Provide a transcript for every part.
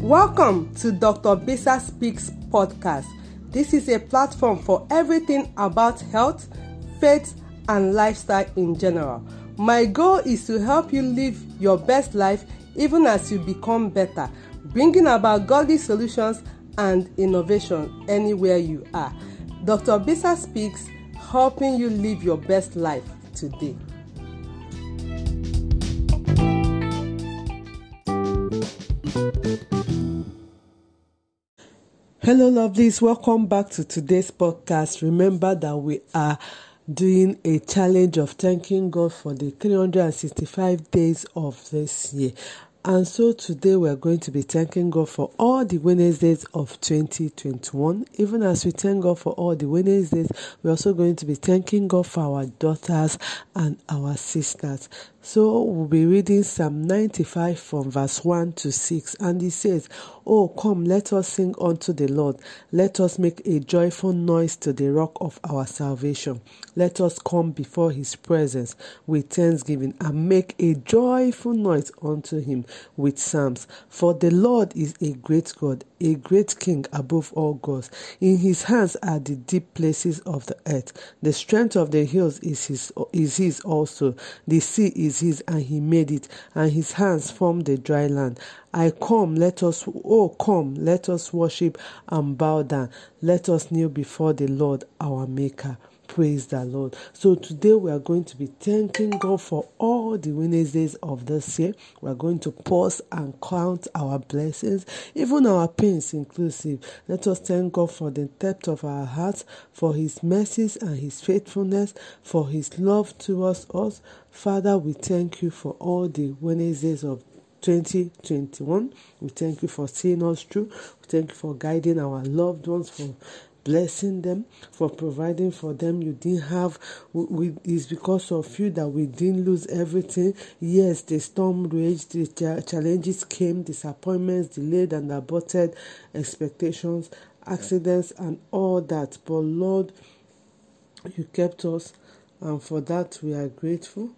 Welcome to Dr. Bisa Speaks podcast. This is a platform for everything about health, faith, and lifestyle in general. My goal is to help you live your best life even as you become better, bringing about godly solutions and innovation anywhere you are. Dr. Bisa Speaks, helping you live your best life today. Hello, lovelies. Welcome back to today's podcast. Remember that we are doing a challenge of thanking God for the 365 days of this year. And so today we're going to be thanking God for all the Wednesdays of 2021. Even as we thank God for all the Wednesdays, we're also going to be thanking God for our daughters and our sisters. So we'll be reading Psalm 95 from verse 1 to 6. And he says, Oh, come, let us sing unto the Lord. Let us make a joyful noise to the rock of our salvation. Let us come before his presence with thanksgiving and make a joyful noise unto him with psalms. For the Lord is a great God, a great King above all gods. In his hands are the deep places of the earth. The strength of the hills is his, is his also. The sea is his, and he made it, and his hands formed the dry land. I come, let us, oh, come, let us worship and bow down. Let us kneel before the Lord our Maker. Praise the Lord. So today we are going to be thanking God for all the Wednesdays of this year. We are going to pause and count our blessings, even our pains inclusive. Let us thank God for the depth of our hearts, for His mercies and His faithfulness, for His love towards us. Father, we thank you for all the Wednesdays of 2021. We thank you for seeing us through. We thank you for guiding our loved ones, for blessing them, for providing for them. You didn't have, we, it's because of you that we didn't lose everything. Yes, the storm raged, the challenges came, disappointments, delayed and aborted expectations, accidents, and all that. But Lord, you kept us, and for that we are grateful.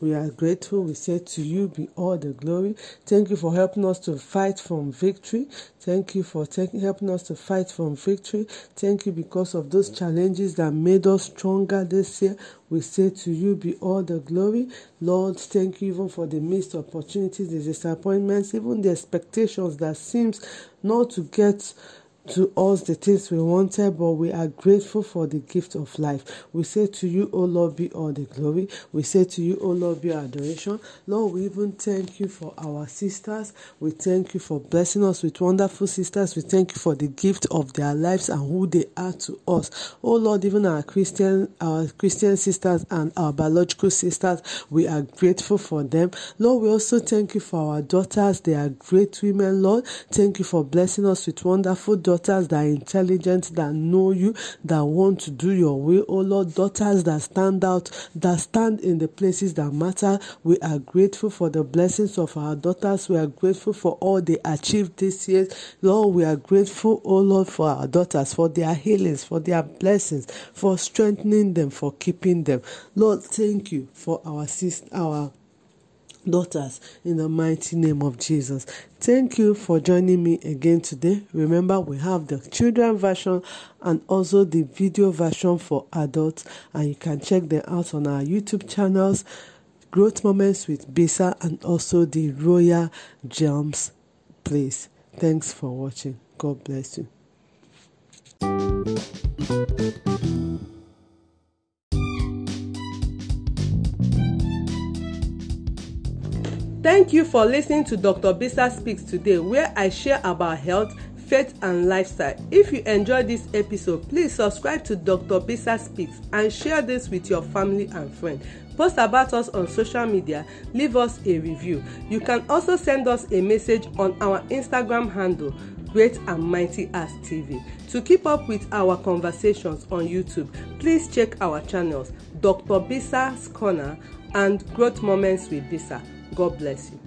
We are grateful. We say to you be all the glory. Thank you for helping us to fight from victory. Thank you for helping us to fight from victory. Thank you because of those challenges that made us stronger this year. We say to you be all the glory. Lord, thank you even for the missed opportunities, the disappointments, even the expectations that seems not to get to us the things we wanted, but we are grateful for the gift of life. We say to you, O Lord, be all the glory. We say to you, O Lord, be adoration. Lord, we even thank you for our sisters. We thank you for blessing us with wonderful sisters. We thank you for the gift of their lives and who they are to us. Oh Lord, even our Christian, our Christian sisters and our biological sisters, we are grateful for them. Lord, we also thank you for our daughters. They are great women, Lord. Thank you for blessing us with wonderful daughters daughters that are intelligent, that know you, that want to do your will. Oh Lord, daughters that stand out, that stand in the places that matter. We are grateful for the blessings of our daughters. We are grateful for all they achieved this year. Lord, we are grateful, oh Lord, for our daughters, for their healings, for their blessings, for strengthening them, for keeping them. Lord, thank you for our sister, our daughters in the mighty name of Jesus. Thank you for joining me again today. Remember, we have the children version and also the video version for adults, and you can check them out on our YouTube channels, Growth Moments with Bisa, and also the Royal Gems Place. Thanks for watching. God bless you. Thank you for listening to Dr. Bisa Speaks today, where I share about health, faith, and lifestyle. If you enjoyed this episode, please subscribe to Dr. Bisa Speaks and share this with your family and friends. Post about us on social media, leave us a review. You can also send us a message on our Instagram handle, Great and Mighty As TV. To keep up with our conversations on YouTube, please check our channels, Dr. Bisa's Corner and Growth Moments with Bisa. God bless you.